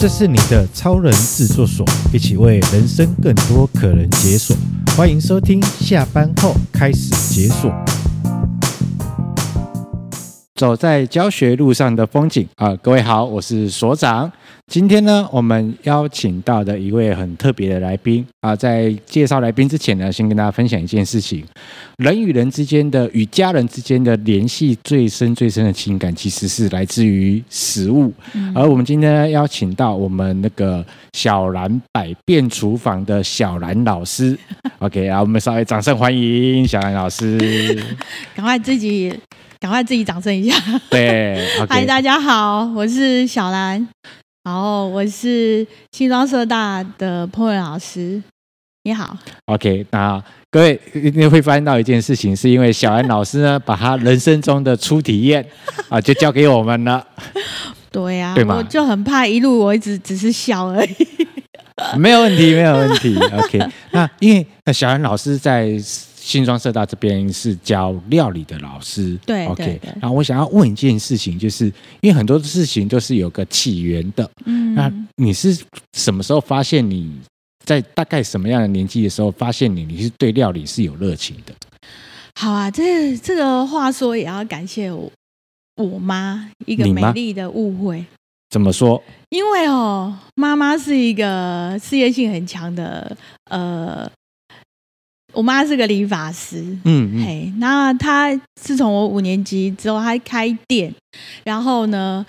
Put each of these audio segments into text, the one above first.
这是你的超人制作所，一起为人生更多可能解锁。欢迎收听，下班后开始解锁。走在教学路上的风景啊，各位好，我是所长。今天呢，我们邀请到的一位很特别的来宾啊，在介绍来宾之前呢，先跟大家分享一件事情：人与人之间的、与家人之间的联系，最深、最深的情感，其实是来自于食物。嗯、而我们今天呢，邀请到我们那个小兰百变厨房的小兰老师。OK，啊，我们稍微掌声欢迎小兰老师。赶快自己，赶快自己掌声一下。对，嗨、okay，大家好，我是小蓝。然后我是新庄社大的彭伟老师，你好。OK，那各位一定会发现到一件事情，是因为小安老师呢，把他人生中的初体验 啊，就交给我们了。对呀、啊，对吗？我就很怕一路我一直只是笑而已。没有问题，没有问题。OK，那因为那小安老师在。新庄社大这边是教料理的老师，对，OK。然后我想要问一件事情，就是因为很多事情都是有个起源的，嗯，那你是什么时候发现你在大概什么样的年纪的时候发现你你是对料理是有热情的？好啊，这这个话说也要感谢我我妈一个美丽的误会。怎么说？因为哦，妈妈是一个事业性很强的，呃。我妈是个理发师，嗯，嗯，嘿，那她自从我五年级之后，她开店，然后呢，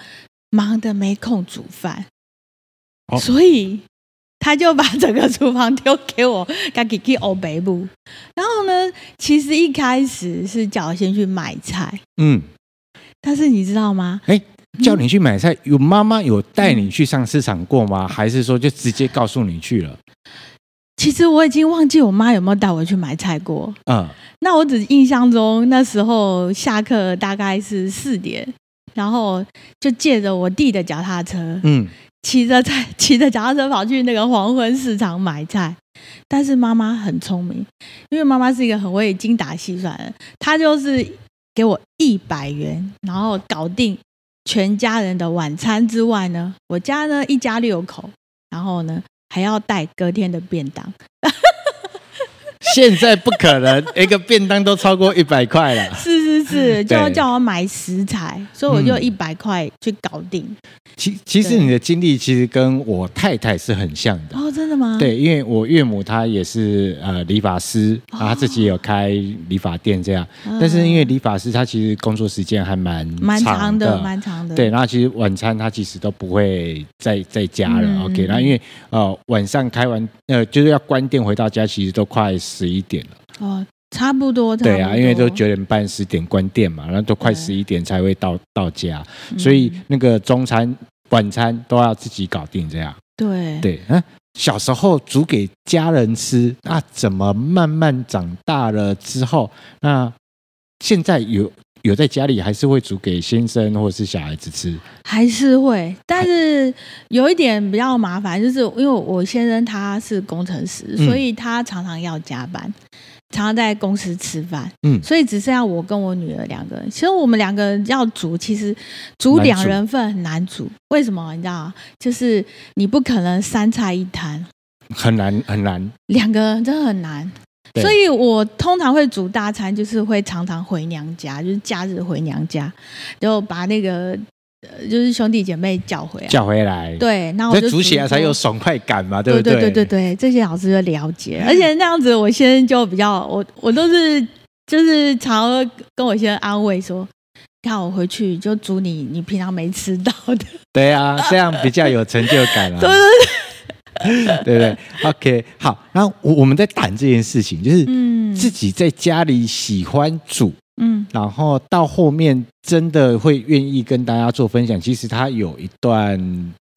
忙得没空煮饭，哦，所以她就把整个厨房丢给我，自己去欧北部。然后呢，其实一开始是叫我先去买菜，嗯，但是你知道吗？哎，叫你去买菜，有妈妈有带你去上市场过吗？还是说就直接告诉你去了？其实我已经忘记我妈有没有带我去买菜过。嗯，那我只印象中那时候下课大概是四点，然后就借着我弟的脚踏车，嗯，骑着菜 骑着脚踏车跑去那个黄昏市场买菜。但是妈妈很聪明，因为妈妈是一个很会精打细算的，她就是给我一百元，然后搞定全家人的晚餐之外呢，我家呢一家六口，然后呢。还要带隔天的便当，现在不可能，一个便当都超过一百块了。是是是，就要叫我买食材，所以我就一百块去搞定。其其实你的经历其实跟我太太是很像的哦，真的吗？对，因为我岳母她也是呃理发师，她自己有开理发店这样。哦、但是因为理发师他其实工作时间还蛮蛮长的，蛮长的。对，然后其实晚餐他其实都不会在在家了。嗯、OK，然后因为呃晚上开完呃就是要关店回到家，其实都快十一点了。哦。差不多，差不多，对啊，因为都九点半、十点关店嘛，然后都快十一点才会到到家，所以那个中餐、晚餐都要自己搞定，这样。对对，嗯，小时候煮给家人吃，那怎么慢慢长大了之后，那现在有有在家里还是会煮给先生或者是小孩子吃？还是会，但是有一点比较麻烦，就是因为我先生他是工程师，所以他常常要加班。常常在公司吃饭，嗯，所以只剩下我跟我女儿两个人。其实我们两个人要煮，其实煮两人份很难煮。为什么？你知道吗？就是你不可能三菜一汤，很难很难。两个人真的很难，所以我通常会煮大餐，就是会常常回娘家，就是假日回娘家，然后把那个。呃，就是兄弟姐妹叫回来，叫回来，对，那我就煮起来才有爽快感嘛，对不对？对对对对对，这些老师就了解，而且那样子，我先生就比较，我我都是就是常跟我先生安慰说，看我回去就煮你你平常没吃到的，对啊，这样比较有成就感啊，对 对对，对不对，OK，好，然后我我们在谈这件事情，就是自己在家里喜欢煮。嗯，然后到后面真的会愿意跟大家做分享，其实他有一段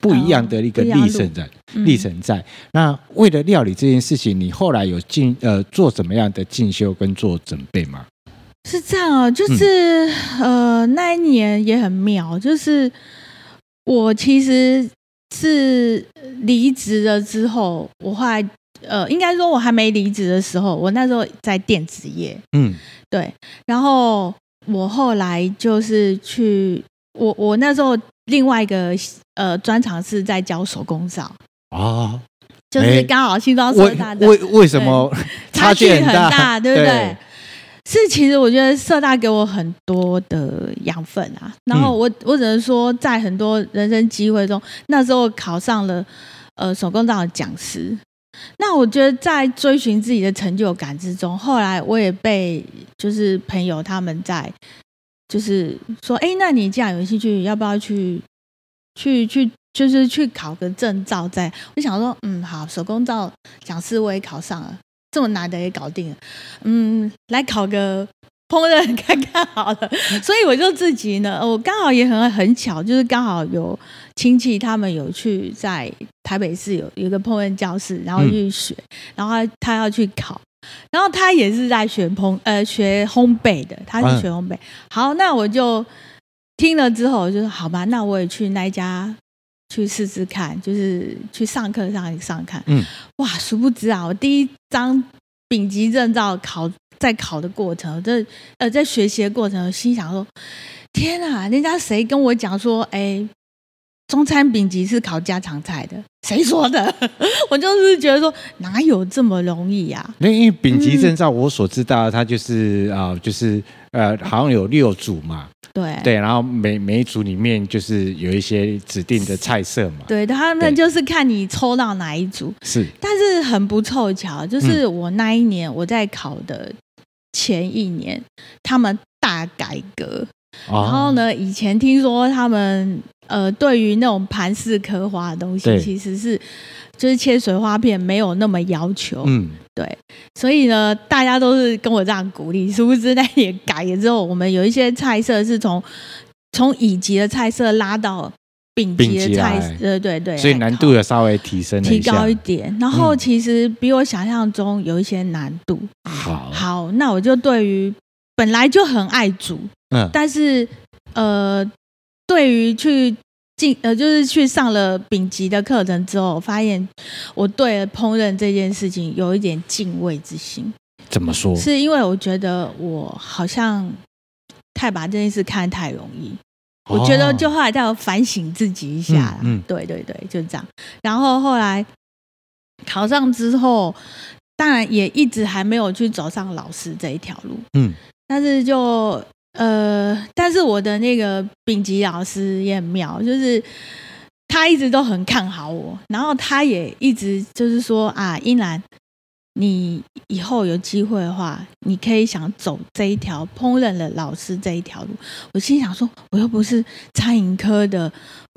不一样的一个历程在，历程在。那为了料理这件事情，你后来有进呃做怎么样的进修跟做准备吗？是这样啊，就是、嗯、呃那一年也很妙，就是我其实是离职了之后，我后来呃应该说我还没离职的时候，我那时候在电子业，嗯。对，然后我后来就是去，我我那时候另外一个呃专长是在教手工皂。啊，就是刚好新庄社大的为为什么差距很大，对不对？对是，其实我觉得社大给我很多的养分啊。然后我、嗯、我只能说，在很多人生机会中，那时候考上了呃手工皂的讲师。那我觉得在追寻自己的成就感之中，后来我也被就是朋友他们在就是说，哎，那你既然有兴趣，要不要去去去，就是去考个证照在？在我想说，嗯，好，手工皂讲师我也考上了。这么难的也搞定了，嗯，来考个烹饪看看好了。所以我就自己呢，我刚好也很很巧，就是刚好有亲戚他们有去在台北市有有一个烹饪教室，然后去学，嗯、然后他，他要去考，然后他也是在学烹呃学烘焙的，他是学烘焙。好，那我就听了之后，我就说好吧，那我也去那一家。去试试看，就是去上课上上看。嗯，哇，殊不知啊，我第一张丙级证照考在考的过程，这呃在学习的过程，我心想说：天啊，人家谁跟我讲说，哎，中餐丙级是考家常菜的？谁说的？我就是觉得说，哪有这么容易呀、啊？那因为丙级证照，我所知道，它就是啊、呃，就是呃，好像有六组嘛。对对，然后每每一组里面就是有一些指定的菜色嘛。对，他们就是看你抽到哪一组。是，但是很不凑巧，就是我那一年我在考的前一年，嗯、他们大改革，哦、然后呢，以前听说他们呃，对于那种盘式刻花的东西，其实是。就是切水花片没有那么要求，嗯，对，所以呢，大家都是跟我这样鼓励。殊不知那也改了之后，我们有一些菜色是从从乙级的菜色拉到丙级的菜色，对对对，所以难度有稍微提升，提高一点。然后其实比我想象中有一些难度。好，好，那我就对于本来就很爱煮，嗯，但是呃，对于去。进呃，就是去上了丙级的课程之后，发现我对烹饪这件事情有一点敬畏之心。怎么说？是因为我觉得我好像太把这件事看太容易。哦、我觉得就后来再反省自己一下。嗯，嗯对对对，就这样。然后后来考上之后，当然也一直还没有去走上老师这一条路。嗯，但是就。呃，但是我的那个丙级老师也很妙，就是他一直都很看好我，然后他也一直就是说啊，英兰，你以后有机会的话，你可以想走这一条烹饪的老师这一条路。我心想说，我又不是餐饮科的，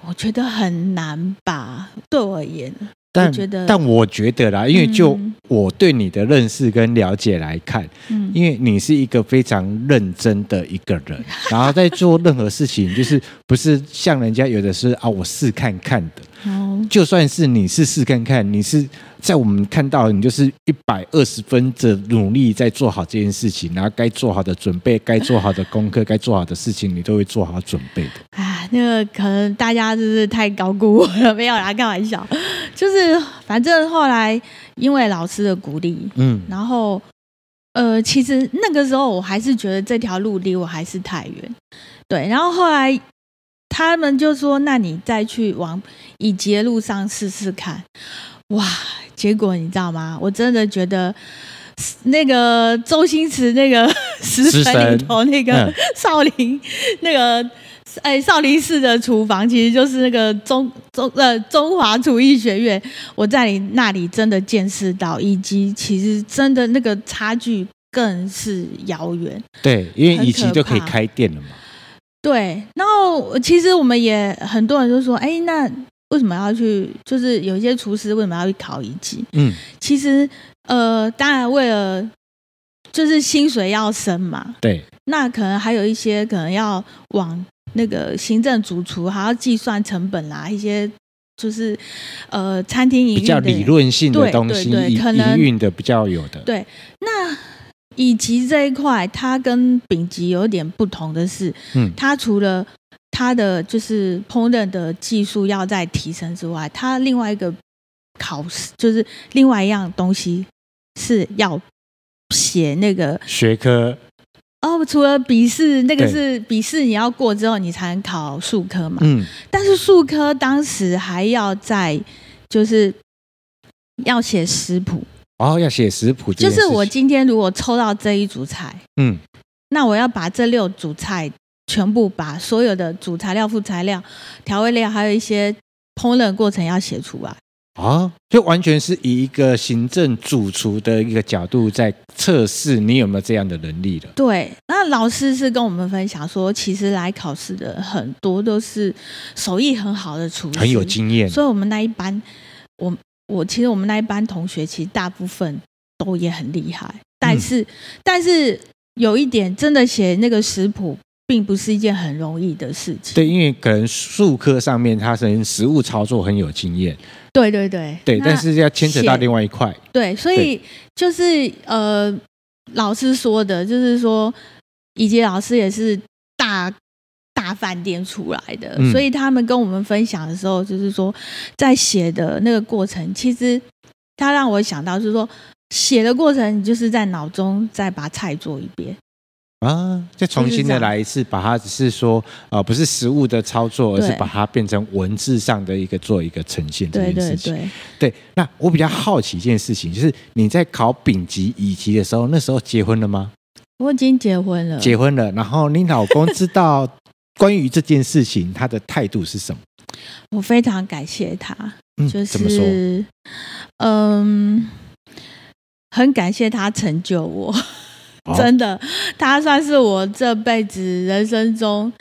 我觉得很难吧，对我而言。但我觉得，但我觉得啦，因为就我对你的认识跟了解来看，嗯，因为你是一个非常认真的一个人，然后在做任何事情，就是不是像人家有的是啊，我试看看的。哦就算是你是试看看，你是在我们看到你就是一百二十分的努力在做好这件事情，然后该做好的准备，该做好的功课，该做好的事情，你都会做好准备的。啊，那个可能大家就是太高估我了，没有啦，开玩笑。就是反正后来因为老师的鼓励，嗯，然后呃，其实那个时候我还是觉得这条路离我还是太远，对，然后后来。他们就说：“那你再去往乙级的路上试试看。”哇！结果你知道吗？我真的觉得那个周星驰那个 食神里头那个少林那个哎少林寺的厨房，其实就是那个中中呃中华厨艺学院。我在你那里真的见识到，以及其实真的那个差距更是遥远。对，因为乙级就可以开店了嘛。对，然后其实我们也很多人就说，哎，那为什么要去？就是有一些厨师为什么要去考一级？嗯，其实呃，当然为了就是薪水要升嘛。对，那可能还有一些可能要往那个行政主厨，还要计算成本啦，一些就是呃餐厅营运比较理论性的东西，对对对，可能营运的比较有的。对，那。以及这一块，它跟丙级有点不同的是，嗯，它除了它的就是烹饪的技术要再提升之外，它另外一个考试就是另外一样东西是要写那个学科。哦，除了笔试，那个是笔试，你要过之后你才能考数科嘛。嗯。但是数科当时还要在，就是要写食谱。哦，要写食谱。就是我今天如果抽到这一组菜，嗯，那我要把这六组菜全部把所有的主材料、副材料、调味料，还有一些烹饪过程要写出来。啊，就完全是以一个行政主厨的一个角度在测试你有没有这样的能力了。对，那老师是跟我们分享说，其实来考试的很多都是手艺很好的厨师，很有经验。所以我们那一班，我我其实我们那一班同学其实大部分都也很厉害，但是、嗯、但是有一点真的写那个食谱。并不是一件很容易的事情。对，因为可能术科上面他是实物操作很有经验。对对对。对，但是要牵扯到另外一块。对，所以就是呃，老师说的，就是说，以及老师也是大大饭店出来的，嗯，所以他们跟我们分享的时候，就是说，在写的那个过程，其实他让我想到，就是说，写的过程，你就是在脑中再把菜做一遍。啊，再重新的来一次，把它只是说，呃，不是实物的操作，而是把它变成文字上的一个做一个呈现这件事情。对，对，对，对，那我比较好奇一件事情，就是你在考丙级、乙级的时候，那时候结婚了吗？我已经结婚了，结婚了。然后你老公知道关于这件事情，他的态度是什么？我非常感谢他，就是、嗯、怎么说？嗯，很感谢他成就我。真的，他算是我这辈子人生中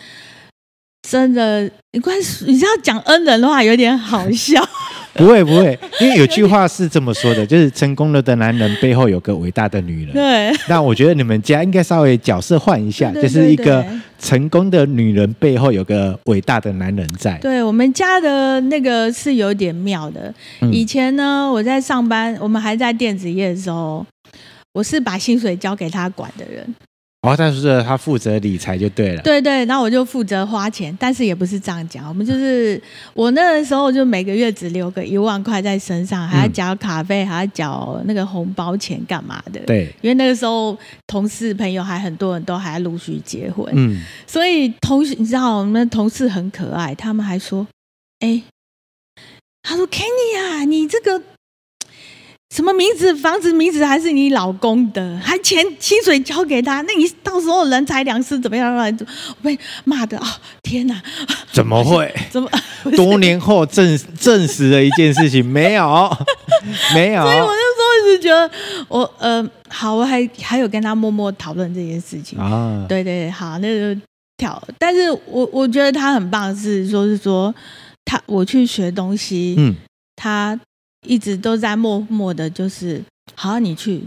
真的，你关你是要讲恩人的话，有点好笑。不会不会，因为有句话是这么说的，就是成功了的男人背后有个伟大的女人。对。那我觉得你们家应该稍微角色换一下，对对对对，就是一个成功的女人背后有个伟大的男人在。对，我们家的那个是有点妙的。以前呢，我在上班，我们还在电子业的时候。我是把薪水交给他管的人，哦，但是他负责理财就对了。对对，然后我就负责花钱，但是也不是这样讲，我们就是我那个时候就每个月只留个一万块在身上，还要缴卡费，还要缴那个红包钱干嘛的？对，因为那个时候同事朋友还很多人都还陆续结婚，嗯，所以同事你知道我们同事很可爱，他们还说，哎，他说 Kenny 啊，你这个。什么名字？房子名字还是你老公的？还钱薪水交给他？那你到时候人财两失怎么样？我被骂的啊、哦！天哪！怎么会？怎么？多年后证证实了一件事情，没有，没有。所以我就说，一直觉得我呃，好，我还还有跟他默默讨论这件事情啊。对对，好，那就跳。但是我我觉得他很棒，是说是说他我去学东西，嗯，他。一直都在默默的，就是好，你去，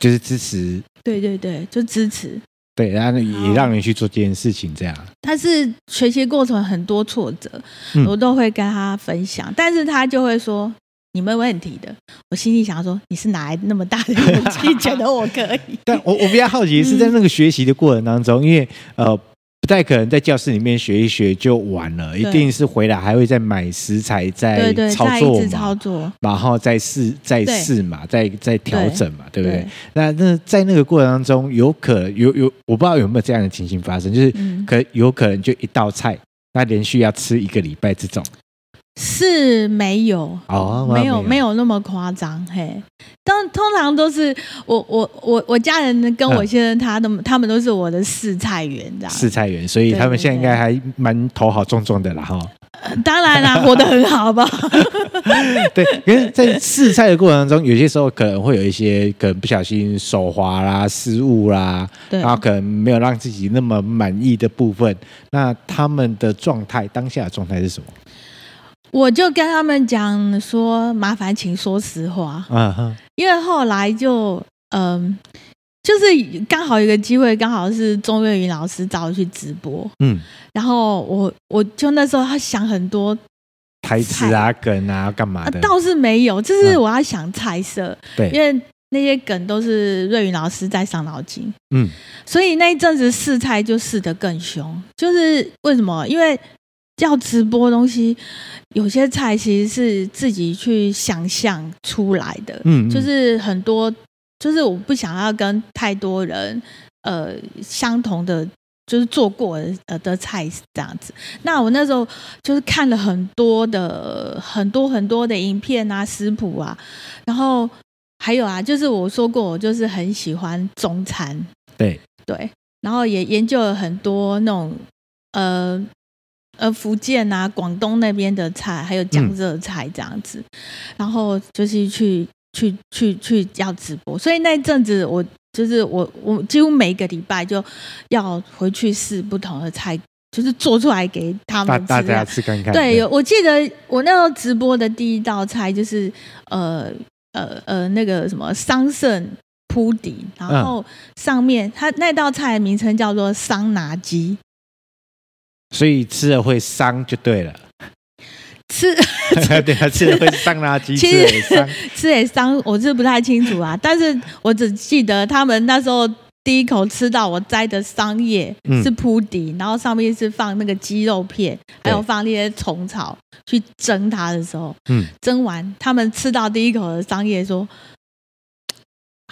就是支持，对对对，就支持，对，然后也让你去做这件事情，这样。但是学习过程很多挫折，嗯，我都会跟他分享，但是他就会说你没问题的。我心里想说，你是哪来那么大的勇气，觉得我可以？但我我比较好奇是在那个学习的过程当中，嗯，因为呃。不太可能在教室里面学一学就完了，一定是回来还会再买食材，再操作嘛，操作，然后再试再试嘛，再再调整嘛，对不对？对。那那在那个过程当中，有可有有我不知道有没有这样的情形发生，就是可有可能就一道菜，那连续要吃一个礼拜这种。是没有哦，没有没有那么夸张嘿。当通常都是我我我我家人跟我先生，他都他们都是我的试菜员，这样试菜员，所以他们现在应该还蛮头好重重的啦哈。当然啦，活得很好吧？对，因为在试菜的过程当中，有些时候可能会有一些可能不小心手滑啦、失误啦，然后可能没有让自己那么满意的部分。那他们的状态，当下的状态是什么？我就跟他们讲说，麻烦请说实话。嗯哼，因为后来就嗯，就是刚好有个机会，刚好是钟岳云老师找我去直播。嗯，然后我我就那时候他想很多台词啊、梗啊、干嘛的，倒是没有，就是我要想菜色。对，因为那些梗都是瑞云老师在伤脑筋。嗯，所以那一阵子试菜就试得更凶，就是为什么？因为要直播东西，有些菜其实是自己去想象出来的，嗯，嗯，就是很多，就是我不想要跟太多人呃相同的。就是做过呃的菜这样子，那我那时候就是看了很多的很多很多的影片啊、食谱啊，然后还有啊，就是我说过，我就是很喜欢中餐，对。对，然后也研究了很多那种呃呃福建啊、广东那边的菜，还有江浙菜这样子，嗯、然后就是去去去去要直播，所以那阵子我。就是我，我几乎每个礼拜就要回去试不同的菜，就是做出来给他们吃，大家吃看看。对，我记得我那时候直播的第一道菜就是呃呃呃那个什么桑葚铺底，然后上面它那道菜的名称叫做桑拿鸡，所以吃了会伤就对了。吃，对啊，吃了会伤垃圾，其实吃 也伤，我是不太清楚啊。但是我只记得他们那时候第一口吃到我摘的桑叶是铺底，嗯、然后上面是放那个鸡肉片，还有放那些虫草去蒸它的时候，嗯，蒸完他们吃到第一口的桑叶说。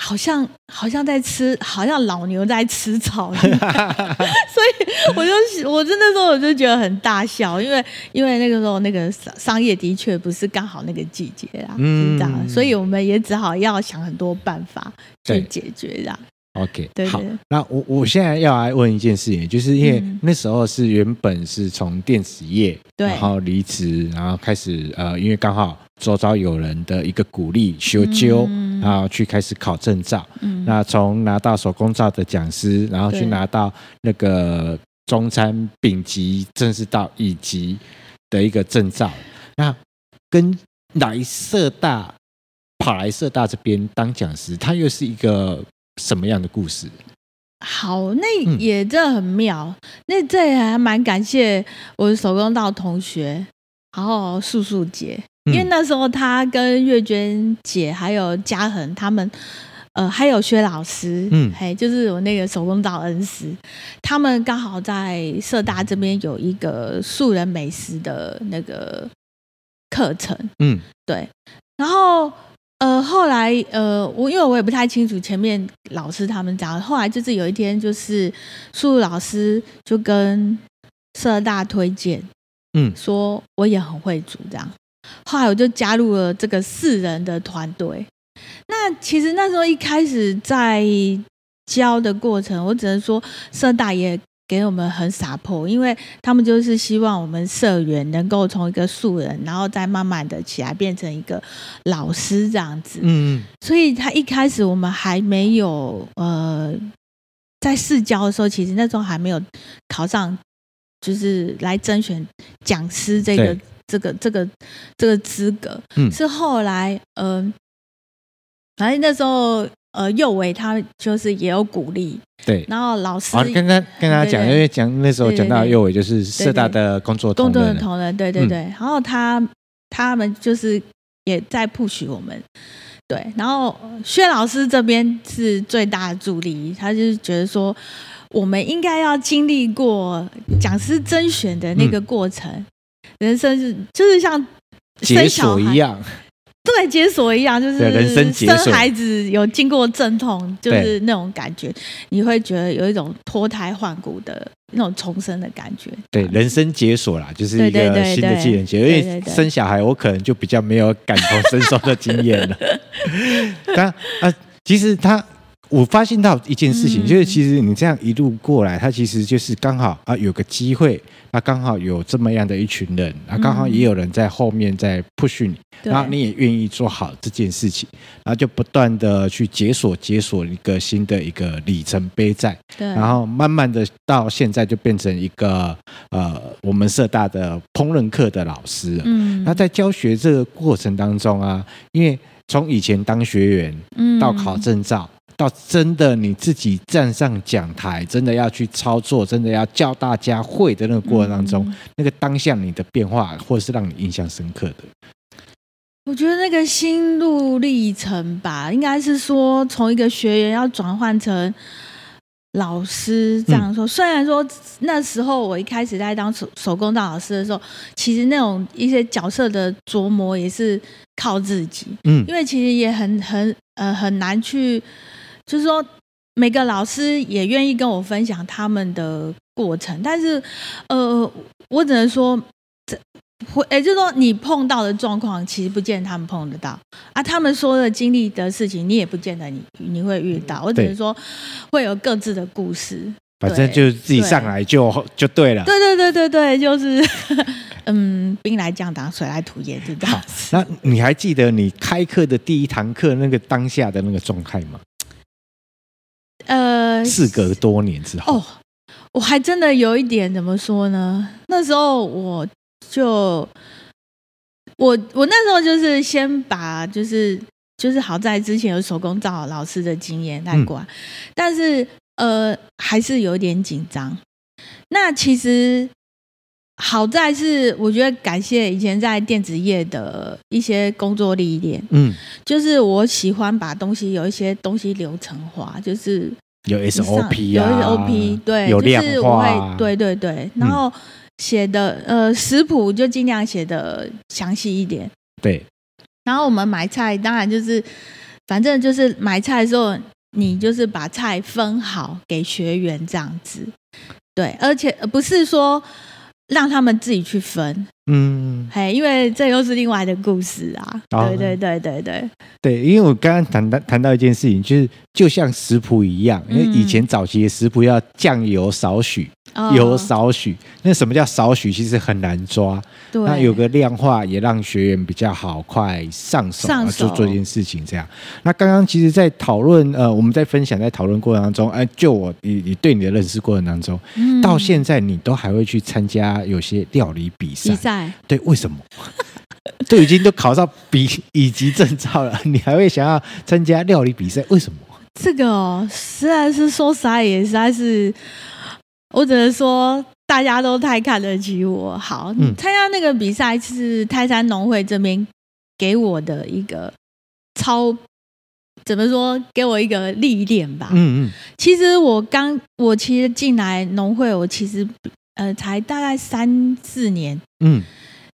好像好像在吃，好像老牛在吃草，所以我就我真的时候我就觉得很大笑，因为因为那个时候那个商商业的确不是刚好那个季节啊，嗯，是这样，所以我们也只好要想很多办法去解决这样。OK，对，对，好，那我我现在要来问一件事情，就是因为那时候是原本是从电子业，对，然后离职，然后开始呃，因为刚好周遭有人的一个鼓励，修揪，然后去开始考证照，嗯，那从拿到手工皂的讲师，然后去拿到那个中餐丙级，正式到乙级的一个证照，那跟来社大跑来社大这边当讲师，他又是一个。什么样的故事？好，那也真的很妙。嗯、那这也还蛮感谢我的手工皂同学，然后素素姐，因为那时候他跟月娟姐还有嘉恒他们，呃，还有薛老师，嗯，嘿，就是我那个手工皂恩师，他们刚好在社大这边有一个素人美食的那个课程，嗯，对，然后。呃，后来呃，我因为我也不太清楚前面老师他们讲，后来就是有一天，就是素素老师就跟社大推荐，嗯，说我也很会煮这样，后来我就加入了这个四人的团队。那其实那时候一开始在教的过程，我只能说社大也。给我们很洒脱，因为他们就是希望我们社员能够从一个素人，然后再慢慢的起来变成一个老师这样子。嗯，所以他一开始我们还没有呃在试教的时候，其实那时候还没有考上，就是来甄选讲师这个这个这个这个资格。嗯，是后来嗯、呃，反正那时候。呃，幼伟他就是也有鼓励，对，然后老师跟他跟他讲，因为讲那时候讲到幼伟就是社大的工作工作同仁，对对对，然后他他们就是也在 push 我们，对，然后薛老师这边是最大的助力，他就是觉得说我们应该要经历过讲师甄选的那个过程，人生是就是像解锁一样。对，解锁一样，就是生孩子有经过阵痛，就是那种感觉，你会觉得有一种脱胎换骨的那种重生的感觉。对，人生解锁啦，就是一个新的技能解锁。因为生小孩，我可能就比较没有感同身受的经验了。但啊，其实他。我发现到一件事情，就是其实你这样一路过来，他其实就是刚好啊有个机会，啊刚好有这么样的一群人，啊刚好也有人在后面在 push 你，然后你也愿意做好这件事情，然后就不断的去解锁解锁一个新的一个里程碑在，然后慢慢的到现在就变成一个呃我们社大的烹饪课的老师了，嗯，那在教学这个过程当中啊，因为从以前当学员，嗯，到考证照。到真的你自己站上讲台，真的要去操作，真的要教大家会的那个过程当中，嗯、那个当下你的变化，或是让你印象深刻的，我觉得那个心路历程吧，应该是说从一个学员要转换成老师这样说。嗯、虽然说那时候我一开始在当手手工当老师的时候，其实那种一些角色的琢磨也是靠自己，嗯，因为其实也很很呃很难去。就是说，每个老师也愿意跟我分享他们的过程，但是呃，我只能说这会，也就是说你碰到的状况，其实不见得他们碰得到啊。他们说的经历的事情，你也不见得你你会遇到。我只能说会有各自的故事。反正就是自己上来就对就对了。对对对对对，就是 嗯，兵来将挡，水来土掩，这样。那你还记得你开课的第一堂课那个当下的那个状态吗？呃，事隔多年之后，哦，我还真的有一点怎么说呢？那时候我就我我那时候就是先把就是就是好在之前有手工皂老师的经验带过来，嗯、但是。呃，还是有点紧张。那其实好在是，我觉得感谢以前在电子业的一些工作历练。嗯，就是我喜欢把东西有一些东西流程化，就是有 SOP 啊，有 SOP，对，有量化，就是我会，对对对。然后写的、嗯、呃食谱就尽量写的详细一点。对。然后我们买菜，当然就是反正就是买菜的时候。你就是把菜分好给学员这样子，对，而且不是说让他们自己去分，嗯，嘿，因为这又是另外的故事啊，哦、对对对对对，对，因为我刚刚谈到谈到一件事情，就是就像食谱一样，因为以前早期的食谱要酱油少许。油少许，那什么叫少许？其实很难抓。对，那有个量化也让学员比较好快上手，上手做做一件事情这样。那刚刚其实，在讨论呃，我们在分享在讨论过程当中，哎、呃，就我你你对你的认识过程当中，嗯、到现在你都还会去参加有些料理比赛。比赛对，为什么？都已经都考上比乙级证照了，你还会想要参加料理比赛？为什么？这个哦，实在是说啥也实在是。我只能说，大家都太看得起我。好，参加那个比赛是泰山农会这边给我的一个超，怎么说？给我一个历练吧。嗯嗯。其实我刚，我其实进来农会，我其实呃才大概三四年。嗯。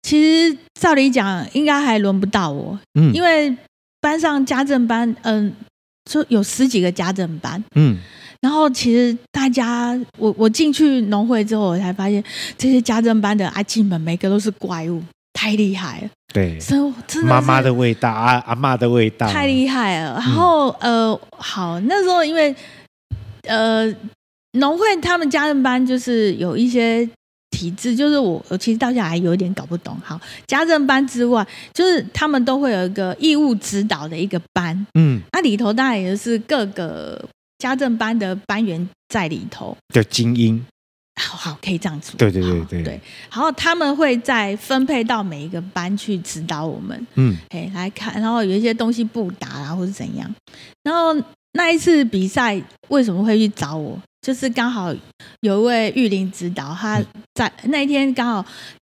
其实照理讲，应该还轮不到我。嗯。因为班上家政班，嗯、呃，就有十几个家政班。嗯。然后其实大家，我我进去农会之后，我才发现这些家政班的阿进们，每个都是怪物，太厉害了。对，真的妈妈的味道，阿阿妈的味道，太厉害了。然后、嗯、呃，好，那时候因为呃，农会他们家政班就是有一些体制，就是我我其实到现在还有点搞不懂。好，家政班之外，就是他们都会有一个义务指导的一个班，嗯，那、啊、里头当然也是各个。家政班的班员在里头的精英，好好可以这样子。对对对对对。然后他们会再分配到每一个班去指导我们，嗯，哎来看，然后有一些东西不打啊，或是怎样。然后那一次比赛为什么会去找我？就是刚好有一位玉林指导，他在那一天刚好，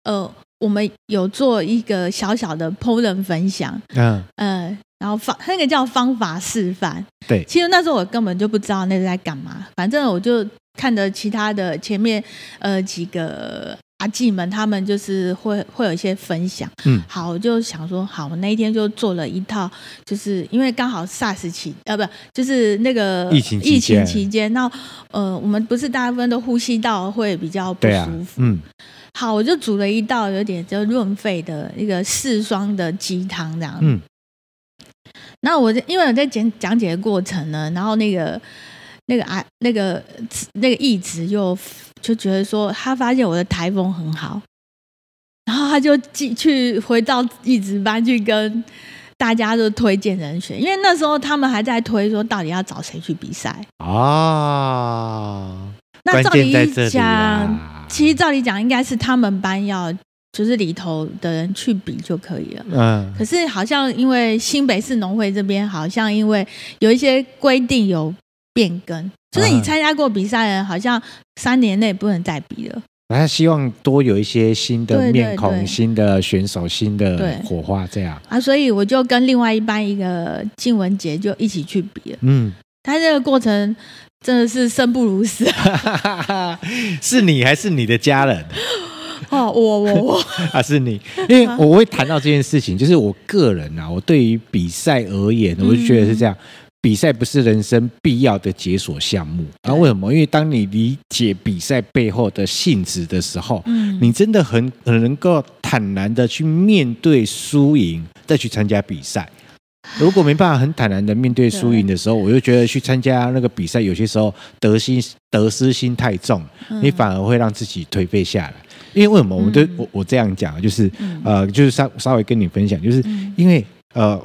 呃，我们有做一个小小的烹饪分享，嗯嗯。呃然后方那个叫方法示范，对，其实那时候我根本就不知道那是在干嘛，反正我就看着其他的前面呃几个阿纪们，他们就是会会有一些分享，嗯，好，我就想说，好，我那一天就做了一套，就是因为刚好 SARS 期呃不就是那个疫情疫情期间，那呃我们不是大部分都呼吸道会比较不舒服，啊、嗯，好，我就煮了一道有点就润肺的一个四双的鸡汤这样，嗯。那我因为我在讲讲解的过程呢，然后那个那个啊那个那个义子就就觉得说，他发现我的台风很好，然后他就继去回到义子班去跟大家都推荐人选，因为那时候他们还在推说到底要找谁去比赛啊。那照理讲，其实照理讲应该是他们班要。就是里头的人去比就可以了。嗯。可是好像因为新北市农会这边好像因为有一些规定有变更，就是你参加过比赛的人，好像三年内不能再比了。他希望多有一些新的面孔、对对对新的选手、新的火花这样。啊，所以我就跟另外一班一个静文杰就一起去比了。嗯。他这个过程真的是生不如死。是你还是你的家人？哦，我我我 啊，是你，因为我会谈到这件事情，就是我个人啊，我对于比赛而言，我就觉得是这样，比赛不是人生必要的解锁项目啊？为什么？因为当你理解比赛背后的性质的时候，嗯，你真的很很能够坦然的去面对输赢，再去参加比赛。如果没办法很坦然的面对输赢的时候，我就觉得去参加那个比赛，有些时候得心得失心太重，你反而会让自己颓废下来。因为为什么？我们都我我这样讲，就是呃，就是稍稍微跟你分享，就是因为呃。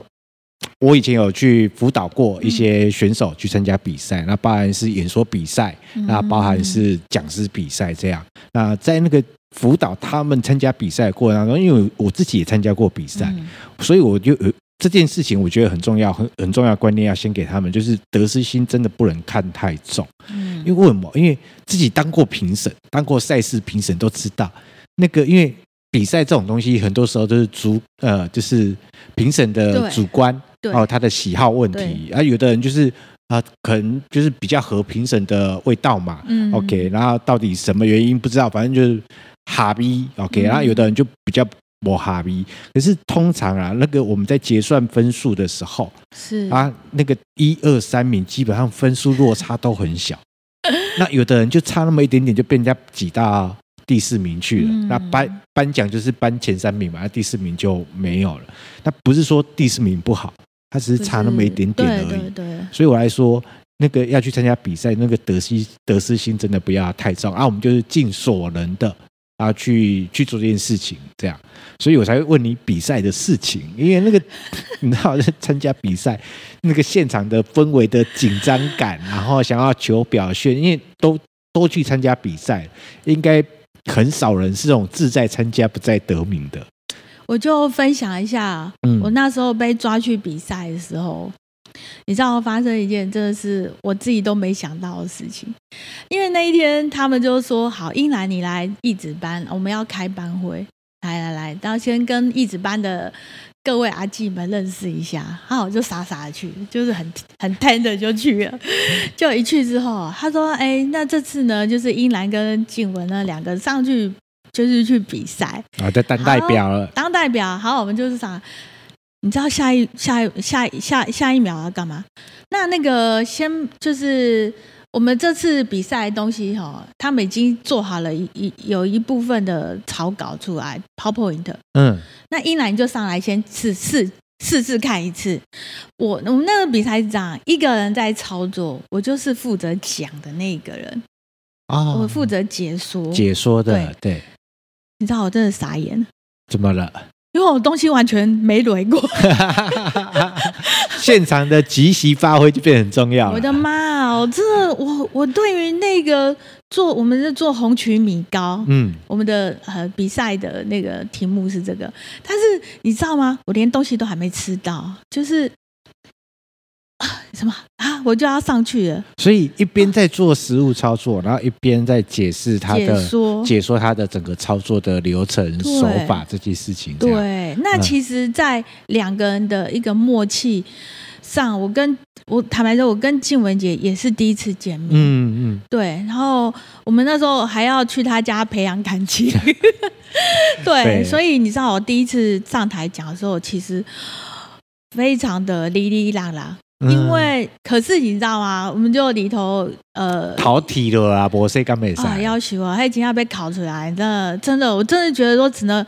我以前有去辅导过一些选手去参加比赛，那包含是演说比赛，那包含是讲师比赛这样。那在那个辅导他们参加比赛的过程当中，因为我自己也参加过比赛，所以我就有这件事情，我觉得很重要，很很重要的观念要先给他们，就是得失心真的不能看太重。因为为什么？因为自己当过评审，当过赛事评审都知道，那个因为。比赛这种东西，很多时候都是主呃，就是评审的主观哦，他的喜好问题啊。有的人就是啊、呃，可能就是比较合评审的味道嘛。嗯，OK，然后到底什么原因不知道，反正就是哈逼 OK。然后有的人就比较不哈逼。可是通常啊，那个我们在结算分数的时候，是啊，那个一二三名基本上分数落差都很小。那有的人就差那么一点点，就被人家挤到。第四名去了，那颁颁奖就是颁前三名嘛，那第四名就没有了。那不是说第四名不好，他只是差那么一点点而已。对对对。所以我来说，那个要去参加比赛，那个得失得失心真的不要太重啊。我们就是尽所能的啊，去去做这件事情，这样。所以我才会问你比赛的事情，因为那个 你知道，参加比赛那个现场的氛围的紧张感，然后想要求表现，因为都都去参加比赛，应该。很少人是这种志在参加不在得名的。我就分享一下，嗯，我那时候被抓去比赛的时候，你知道发生一件真的是我自己都没想到的事情。因为那一天他们就说：“好，英兰你来义子班，我们要开班会，来来来，然后先跟义子班的。”各位阿纪们认识一下，然后我就傻傻的去，就是很很贪的就去了。就一去之后，他说：“哎，那这次呢，就是英兰跟静雯呢两个上去，就是去比赛啊，在当代表了。当代表，好，我们就是啥？你知道下一下一下下下下一秒要干嘛？那那个先就是。”我们这次比赛的东西哈，他们已经做好了一一有一部分的草稿出来，PowerPoint。嗯，那英兰就上来先试试试试看一次。我我们那个比赛是这样，一个人在操作，我就是负责讲的那个人。哦，我负责解说解说的，对。对你知道我真的傻眼。怎么了？因为我东西完全没雷过，现场的即席发挥就变得很重要。我的妈哦，这我我对于那个做我们是做红曲米糕，嗯，我们的呃比赛的那个题目是这个，但是你知道吗？我连东西都还没吃到，就是。什么啊？我就要上去了。所以一边在做实物操作，然后一边在解释他的解说，解说他的整个操作的流程手法这些事情。对，那其实，在两个人的一个默契上，我跟我坦白说，我跟静雯姐也是第一次见面。嗯嗯。对，然后我们那时候还要去他家培养感情。对，对，所以你知道，我第一次上台讲的时候，其实非常的哩哩啦啦。因为，可是你知道吗？我们就里头呃，考题了啊，博士刚没上啊，要求啊，他已经要被考出来，真的，真的，我真的觉得说只能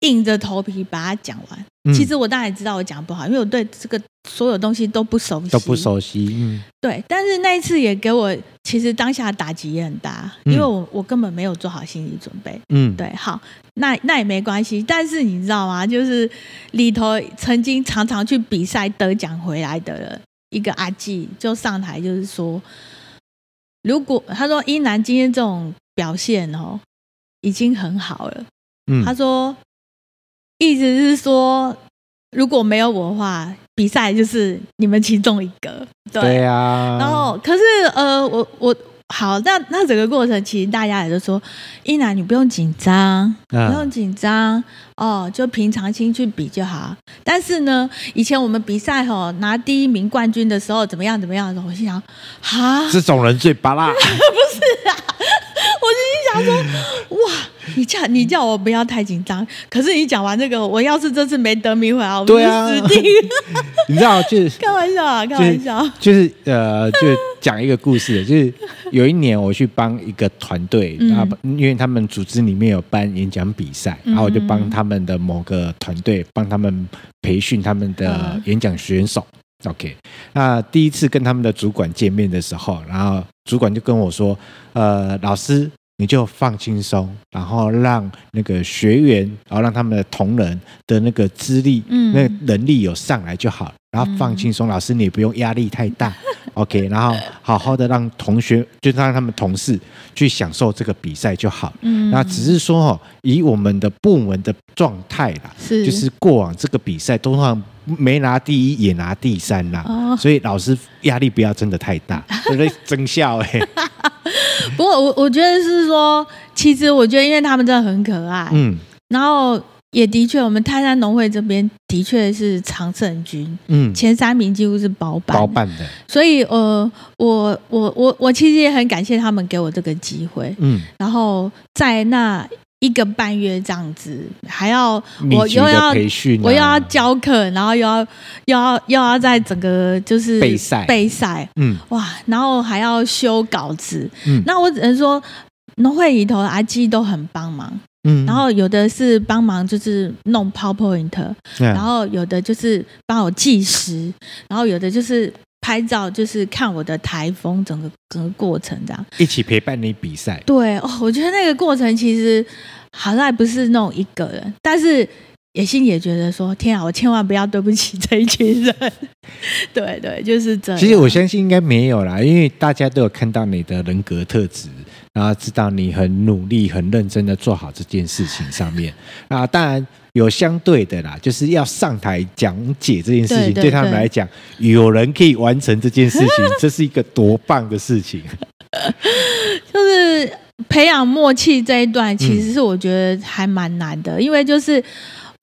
硬着头皮把它讲完。嗯、其实我当然知道我讲不好，因为我对这个所有东西都不熟悉，都不熟悉。嗯，对。但是那一次也给我，其实当下打击也很大，因为我我根本没有做好心理准备。嗯，对。好，那那也没关系。但是你知道吗？就是里头曾经常常去比赛得奖回来的人。一个阿纪就上台，就是说，如果他说英男今天这种表现哦，已经很好了。嗯，他说，意思是说，如果没有我的话，比赛就是你们其中一个。对，呀啊。然后，可是呃，我我。好，那那整个过程其实大家也都说，一楠你不用紧张，不用紧张哦，就平常心去比就好。但是呢，以前我们比赛吼拿第一名冠军的时候，怎么样怎么样的时候，我心想，哈，这种人最巴拉。不是啊，我就心想说，哇，你叫你叫我不要太紧张。可是你讲完这个，我要是这次没得名回来，我就死定了。你知道，就是开玩笑啊，开玩笑，就是、就是、呃，就讲一个故事，就是有一年我去帮一个团队，然后因为他们组织里面有办演讲比赛，然后我就帮他们的某个团队帮他们培训他们的演讲选手。OK，那第一次跟他们的主管见面的时候，然后主管就跟我说：“呃，老师。”你就放轻松，然后让那个学员，然后让他们的同仁的那个资历、嗯、那个能力有上来就好。然后放轻松，嗯、老师你也不用压力太大，OK。然后好好的让同学，就让他们同事去享受这个比赛就好。嗯，那只是说哦，以我们的部门的状态啦，是就是过往这个比赛通常没拿第一也拿第三啦，哦、所以老师压力不要真的太大，对不对？真笑哎、欸。不过我我觉得是说，其实我觉得因为他们真的很可爱，嗯，然后也的确，我们泰山农会这边的确是常胜军，嗯，前三名几乎是包办包办的，所以呃，我我我我其实也很感谢他们给我这个机会，嗯，然后在那一个半月这样子，还要我又要培训、啊，我又要教课，然后又要又要又要在整个就是备赛。备赛，嗯，哇，然后还要修稿子，嗯，那我只能说农会里头的阿基都很帮忙，嗯，然后有的是帮忙就是弄 PowerPoint，嗯，然后有的就是帮我计时，然后有的就是。拍照就是看我的台风，整个整个过程这样，一起陪伴你比赛。对哦，我觉得那个过程其实好像还不是那种一个人，但是野心里也觉得说，天啊，我千万不要对不起这一群人。对对，就是这样。其实我相信应该没有啦，因为大家都有看到你的人格特质。然后知道你很努力、很认真的做好这件事情上面啊，当然有相对的啦，就是要上台讲解这件事情，对，他们来讲，有人可以完成这件事情，这是一个多棒的事情。就是培养默契这一段，其实是我觉得还蛮难的，嗯、因为就是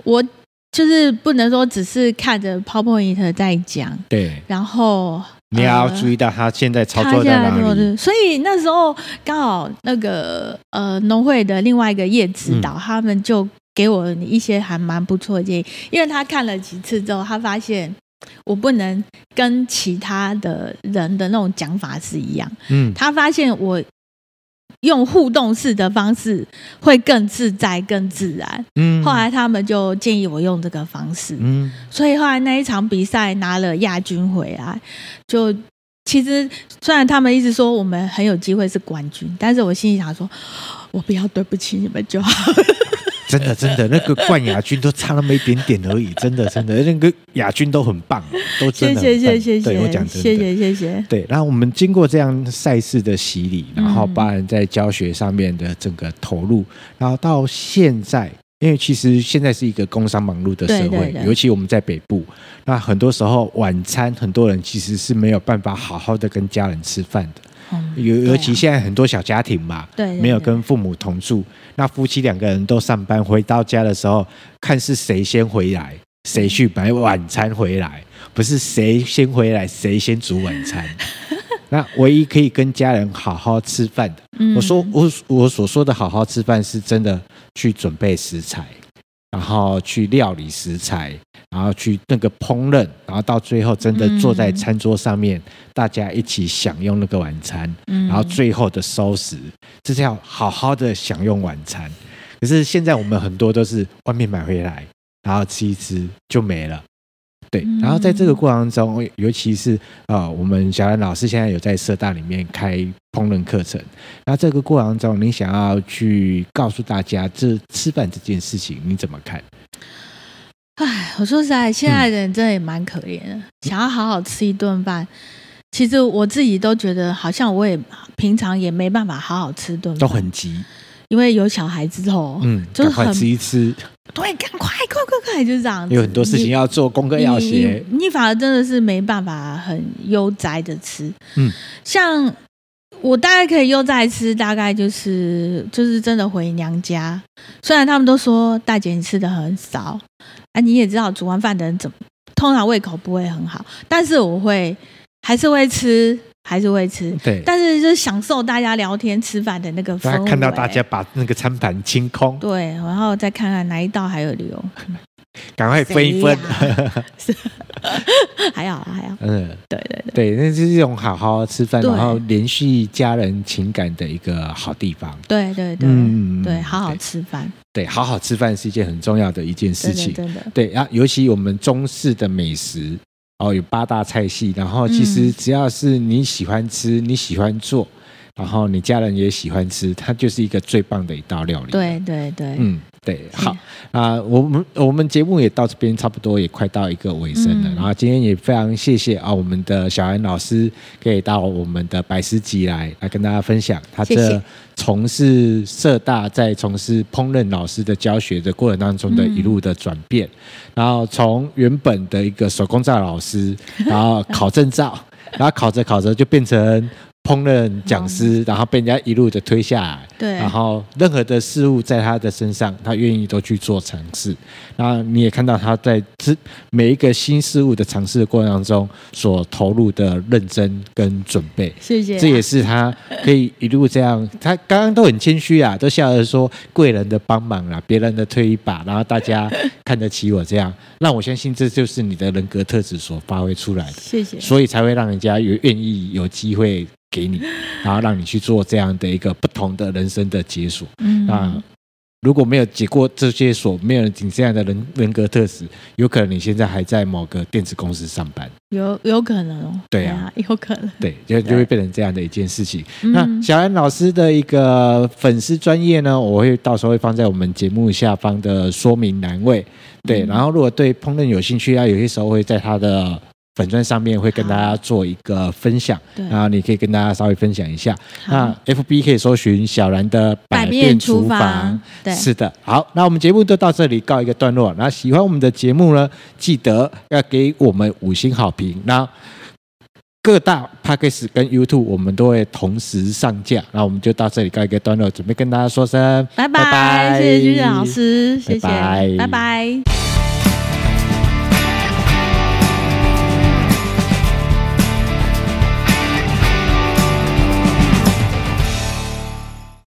我就是不能说只是看着 PowerPoint 在讲，对，然后。你要注意到他现在操作在哪里，所以那时候刚好那个呃农会的另外一个叶指导，嗯、他们就给我一些还蛮不错的建议，因为他看了几次之后，他发现我不能跟其他的人的那种讲法是一样，嗯，他发现我。用互动式的方式会更自在、更自然。嗯，后来他们就建议我用这个方式。嗯，所以后来那一场比赛拿了亚军回来，就其实虽然他们一直说我们很有机会是冠军，但是我心里想说，我不要对不起你们就好。真的，真的，那个冠亚军都差那么一点点而已，真的，真的，那个亚军都很棒，都真的。谢谢，谢谢，对我讲真的，谢谢，谢谢。对，然后我们经过这样赛事的洗礼，然后包含在教学上面的整个投入，然后到现在，因为其实现在是一个工商忙碌的社会，对对对，尤其我们在北部，那很多时候晚餐，很多人其实是没有办法好好的跟家人吃饭的。尤尤其现在很多小家庭嘛，对，没有跟父母同住，那夫妻两个人都上班，回到家的时候，看是谁先回来，谁去买晚餐回来，不是谁先回来谁先煮晚餐。那唯一可以跟家人好好吃饭的，我说我我所说的好好吃饭，是真的去准备食材。然后去料理食材，然后去那个烹饪，然后到最后真的坐在餐桌上面，嗯、大家一起享用那个晚餐，嗯、然后最后的收拾，这是要好好的享用晚餐。可是现在我们很多都是外面买回来，然后吃一吃就没了。对，然后在这个过程中，尤其是啊、呃，我们小兰老师现在有在社大里面开烹饪课程。那这个过程中，你想要去告诉大家，这吃饭这件事情你怎么看？哎，我说实在，现在的人真的也蛮可怜的，嗯、想要好好吃一顿饭，其实我自己都觉得，好像我也平常也没办法好好吃顿饭，都很急。因为有小孩之后，嗯，就是很吃一吃，对，赶快，快，快，快，就是这样。有很多事情要做，功课要写，你反而真的是没办法很悠哉的吃。嗯，像我大概可以悠哉吃，大概就是就是真的回娘家。虽然他们都说大姐你吃的很少，啊，你也知道煮完饭的人怎么通常胃口不会很好，但是我会还是会吃。还是会吃，对，但是就是享受大家聊天吃饭的那个氛围。看到大家把那个餐盘清空，对，然后再看看哪一道还有留。赶快分一分。还好还好。嗯，对对对，对，那是一种好好吃饭，然后联系家人情感的一个好地方。对对对，嗯，对，好好吃饭。对，好好吃饭是一件很重要的一件事情。真的。对啊，尤其我们中式的美食哦，有八大菜系，然后其实只要是你喜欢吃，你喜欢做。然后你家人也喜欢吃，它就是一个最棒的一道料理。对对对，嗯，对，好啊、呃，我们我们节目也到这边差不多也快到一个尾声了。嗯、然后今天也非常谢谢啊，我们的小安老师可以到我们的百思集来来跟大家分享他这从事社大在从事烹饪老师的教学的过程当中的一路的转变，嗯、然后从原本的一个手工皂老师，然后考证照，然后考着考着就变成。烹饪讲师，然后被人家一路的推下来，对，然后任何的事物在他的身上，他愿意都去做尝试。然后你也看到他在这每一个新事物的尝试的过程当中所投入的认真跟准备。谢谢、啊，这也是他可以一路这样。他刚刚都很谦虚啊，都笑着说贵人的帮忙啊，别人的推一把，然后大家看得起我这样，让我相信这就是你的人格特质所发挥出来的。谢谢，所以才会让人家有愿意有机会。给你，然后让你去做这样的一个不同的人生的解锁。嗯，那如果没有解过这些锁，没有你这样的人人格特质，有可能你现在还在某个电子公司上班。有有可能哦。对啊，有可能。对，就就会变成这样的一件事情。那小安老师的一个粉丝专业呢，我会到时候会放在我们节目下方的说明栏位。对，然后如果对烹饪有兴趣啊，有些时候会在他的。粉钻上面会跟大家做一个分享，然后你可以跟大家稍微分享一下。那 FB 可以搜寻小兰的百变厨房，对，是的。好，那我们节目就到这里告一个段落。那喜欢我们的节目呢，记得要给我们五星好评。那各大 p a c k a g e 跟 YouTube 我们都会同时上架。那我们就到这里告一个段落，准备跟大家说声拜拜，谢谢君老师，谢谢，拜拜。